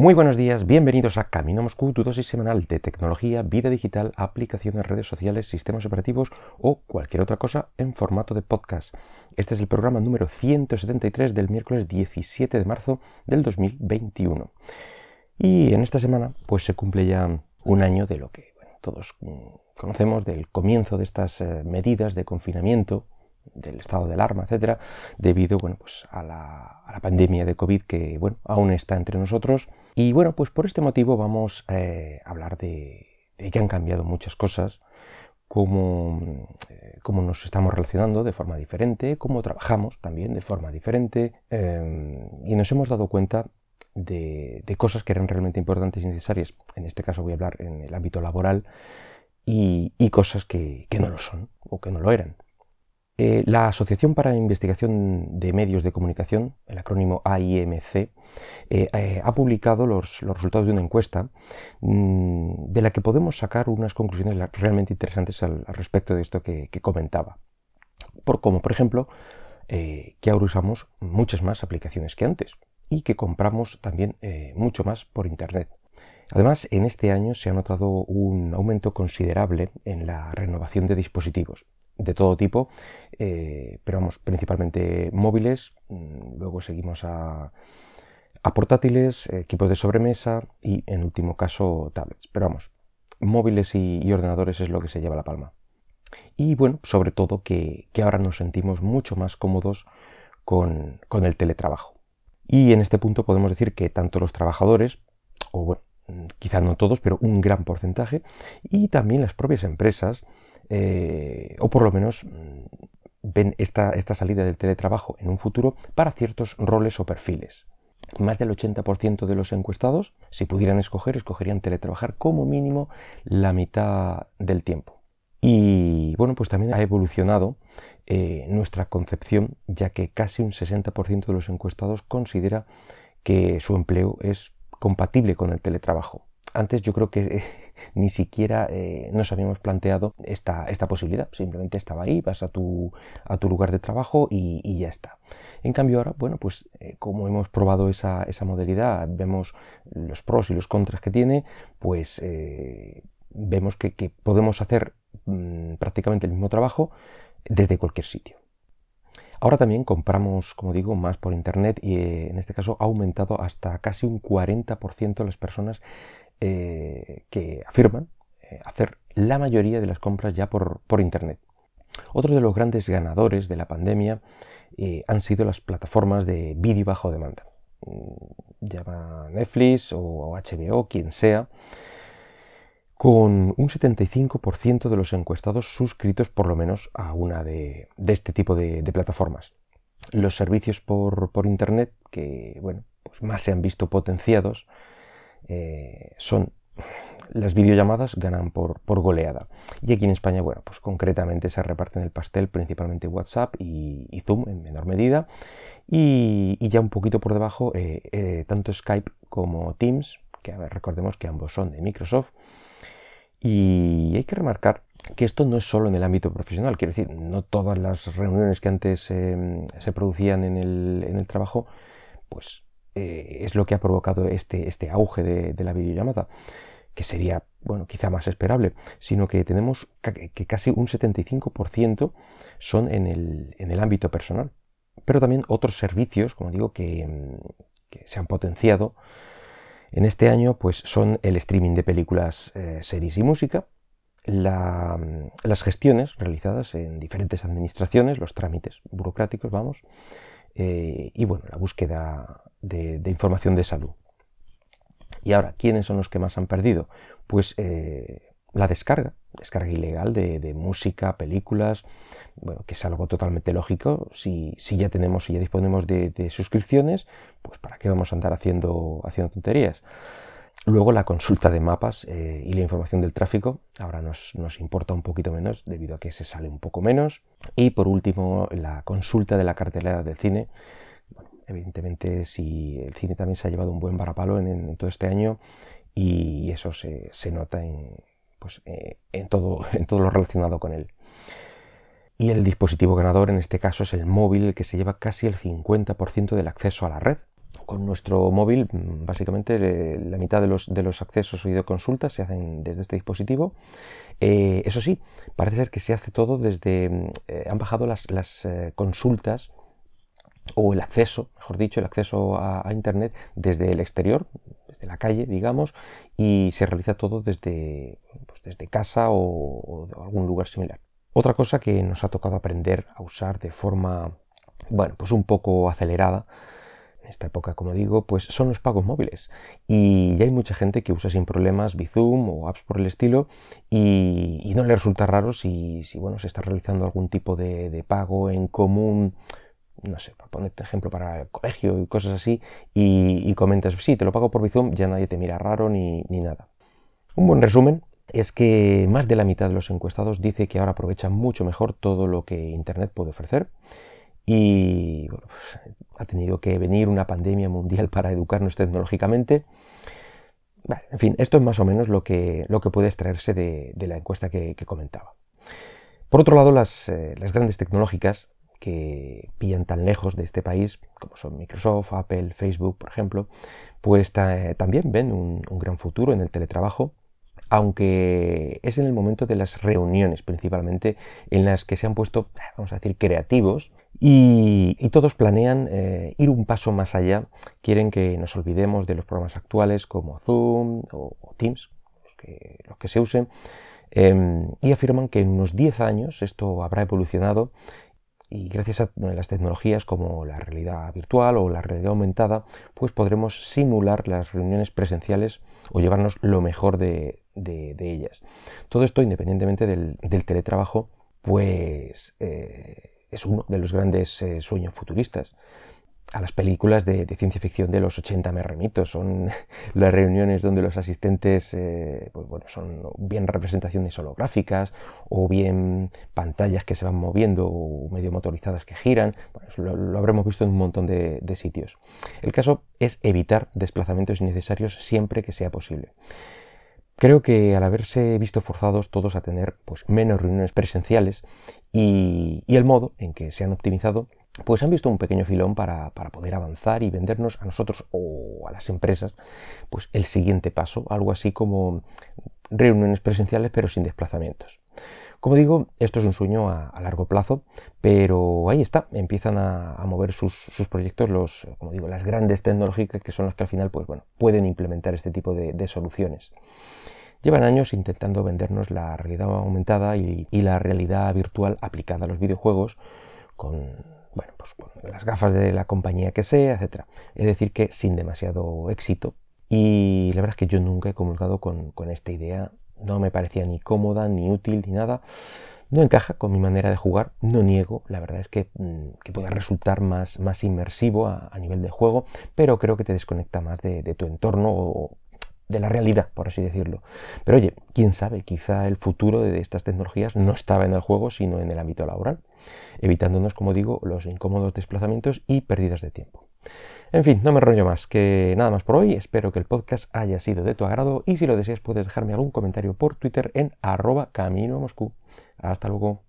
Muy buenos días, bienvenidos a Camino Moscú, tu dosis semanal de tecnología, vida digital, aplicaciones, redes sociales, sistemas operativos o cualquier otra cosa en formato de podcast. Este es el programa número 173 del miércoles 17 de marzo del 2021. Y en esta semana pues se cumple ya un año de lo que todos conocemos del comienzo de estas eh, medidas de confinamiento del estado de alarma, etcétera, debido bueno, pues a, la, pandemia de COVID que bueno, aún está entre nosotros. Y bueno, pues por este motivo vamos eh, a hablar de, que han cambiado muchas cosas, cómo, eh, cómo, nos estamos relacionando de forma diferente, cómo trabajamos también de forma diferente, eh, y nos hemos dado cuenta de, cosas que eran realmente importantes y necesarias. En este caso voy a hablar en el ámbito laboral y, cosas que no lo son o que no lo eran. Eh, la Asociación para Investigación de Medios de Comunicación, el acrónimo AIMC, eh, eh, ha publicado los, resultados de una encuesta mm, de la que podemos sacar unas conclusiones realmente interesantes al, respecto de esto que, comentaba. Por, como por ejemplo, que ahora usamos muchas más aplicaciones que antes y que compramos también mucho más por Internet. Además, en este año se ha notado un aumento considerable en la renovación de dispositivos de todo tipo, eh, pero vamos, principalmente móviles, mm, luego seguimos a, portátiles, equipos de sobremesa y en último caso tablets. Pero vamos, móviles y, ordenadores es lo que se lleva la palma. Y bueno, sobre todo que, ahora nos sentimos mucho más cómodos con, con, el teletrabajo. Y en este punto podemos decir que tanto los trabajadores, o bueno, quizá no todos, pero un gran porcentaje, y también las propias empresas, eh, o por lo menos mm, ven esta, esta salida del teletrabajo en un futuro para ciertos roles o perfiles. Más del 80% de los encuestados, si pudieran escoger, escogerían teletrabajar como mínimo la mitad del tiempo. Y bueno, pues también ha evolucionado eh, nuestra concepción, ya que casi un 60% de los encuestados considera que su empleo es compatible con el teletrabajo. Antes yo creo que eh, ni siquiera eh, nos habíamos planteado esta, esta, posibilidad. Simplemente estaba ahí, vas a tu, a tu lugar de trabajo y, ya está. En cambio ahora, bueno, pues eh, como hemos probado esa, esa, modalidad, vemos los pros y los contras que tiene, pues vemos que, podemos hacer mm, prácticamente el mismo trabajo desde cualquier sitio. Ahora también compramos, como digo, más por internet y en este caso ha aumentado hasta casi un 40% las personas eh, que afirman eh, hacer la mayoría de las compras ya por, Internet. Otro de los grandes ganadores de la pandemia eh, han sido las plataformas de vídeo bajo demanda. Mm, llama Netflix o HBO, quien sea, con un 75% de los encuestados suscritos por lo menos a una de, este tipo de, plataformas. Los servicios por, por Internet que bueno, pues más se han visto potenciados eh, son las videollamadas ganan por, goleada. Y aquí en España, bueno, pues concretamente se reparten el pastel principalmente WhatsApp y, Zoom en menor medida. Y, ya un poquito por debajo, eh, eh, tanto Skype como Teams, que recordemos que ambos son de Microsoft. Y hay que remarcar que esto no es solo en el ámbito profesional, quiero decir, no todas las reuniones que antes se producían en el, en el trabajo, pues eh, es lo que ha provocado este, este auge de, la videollamada, que sería, bueno, quizá más esperable, sino que tenemos que casi un 75% son en el, ámbito personal. Pero también otros servicios, como digo, que, se han potenciado en este año, pues son el streaming de películas, eh, series y música, las gestiones realizadas en diferentes administraciones, los trámites burocráticos, vamos, eh, y bueno, la búsqueda de, información de salud. Y ahora, ¿quiénes son los que más han perdido? Pues eh, la descarga, descarga ilegal de, música, películas, bueno, que es algo totalmente lógico. Si, ya tenemos, si ya disponemos de, suscripciones, pues ¿para qué vamos a andar haciendo, haciendo tonterías? Luego la consulta de mapas eh, y la información del tráfico, ahora nos, importa un poquito menos debido a que se sale un poco menos. Y por último, la consulta de la cartelera del cine. evidentemente, si el cine también se ha llevado un buen varapalo en, todo este año y eso se, nota en, pues, eh, en, todo, en todo lo relacionado con él. Y el dispositivo ganador en este caso es el móvil, que se lleva casi el 50% del acceso a la red, con nuestro móvil, mm, básicamente la mitad de los, de los accesos o videoconsultas se hacen desde este dispositivo. Eh, eso sí, parece ser que se hace todo desde... Mm, eh, han bajado las, eh, consultas o el acceso, mejor dicho, el acceso a, Internet desde el exterior, desde la calle, digamos, y se realiza todo desde, pues, desde casa o, o algún lugar similar. Otra cosa que nos ha tocado aprender a usar de forma, bueno, pues un poco acelerada, esta época, como digo, pues son los pagos móviles. Y ya hay mucha gente que usa sin problemas Bizum o apps por el estilo y, no le resulta raro si, bueno, se está realizando algún tipo de, pago en común no sé, por ponerte ejemplo para el colegio y cosas así, y, comentas, sí, te lo pago por Bizum, ya nadie te mira raro ni, ni, nada. Un buen resumen es que más de la mitad de los encuestados dice que ahora aprovechan mucho mejor todo lo que Internet puede ofrecer y pues, ha tenido que venir una pandemia mundial para educarnos tecnológicamente. en fin, esto es más o menos lo que, lo que puede extraerse de, la encuesta que, comentaba. Por otro lado, las, eh, grandes tecnológicas que pillan tan lejos de este país, como son Microsoft, Apple, Facebook, por ejemplo, pues también ven un, gran futuro en el teletrabajo aunque es en el momento de las reuniones principalmente en las que se han puesto, vamos a decir, creativos y, todos planean eh, ir un paso más allá, quieren que nos olvidemos de los programas actuales como Zoom o, Teams, los que, se usen, em, y afirman que en unos 10 años esto habrá evolucionado. Y gracias a las tecnologías como la realidad virtual o la realidad aumentada, pues podremos simular las reuniones presenciales o llevarnos lo mejor de, ellas. Todo esto, independientemente del, teletrabajo, pues eh, es uno de los grandes eh, sueños futuristas a las películas de, ciencia ficción de los 80 me remito. Son las reuniones donde los asistentes eh, pues bueno, son bien representaciones holográficas o bien pantallas que se van moviendo o medio motorizadas que giran. lo, habremos visto en un montón de, sitios. El caso es evitar desplazamientos innecesarios siempre que sea posible. Creo que al haberse visto forzados todos a tener pues, menos reuniones presenciales y el modo en que se han optimizado pues han visto un pequeño filón para, poder avanzar y vendernos a nosotros o a las empresas pues el siguiente paso, algo así como reuniones presenciales pero sin desplazamientos. Como digo, esto es un sueño a, largo plazo, pero ahí está, empiezan a, mover sus, proyectos los, como digo, las grandes tecnológicas que son las que al final pues, bueno, pueden implementar este tipo de, soluciones. Llevan años intentando vendernos la realidad aumentada y la realidad virtual aplicada a los videojuegos con bueno, pues con las gafas de la compañía que sea, etc. Es decir, que sin demasiado éxito. Y la verdad es que yo nunca he comulgado con, esta idea. No me parecía ni cómoda, ni útil, ni nada. No encaja con mi manera de jugar, no niego, la verdad es que, mm, puede resultar más, más inmersivo a, nivel de juego, pero creo que te desconecta más de, de tu entorno o de la realidad, por así decirlo. Pero oye, quién sabe, quizá el futuro de estas tecnologías no estaba en el juego, sino en el ámbito laboral evitándonos, como digo, los incómodos desplazamientos y pérdidas de tiempo. En fin, no me rollo más, que nada más por hoy, espero que el podcast haya sido de tu agrado y si lo deseas puedes dejarme algún comentario por Twitter en arroba camino a Moscú. Hasta luego.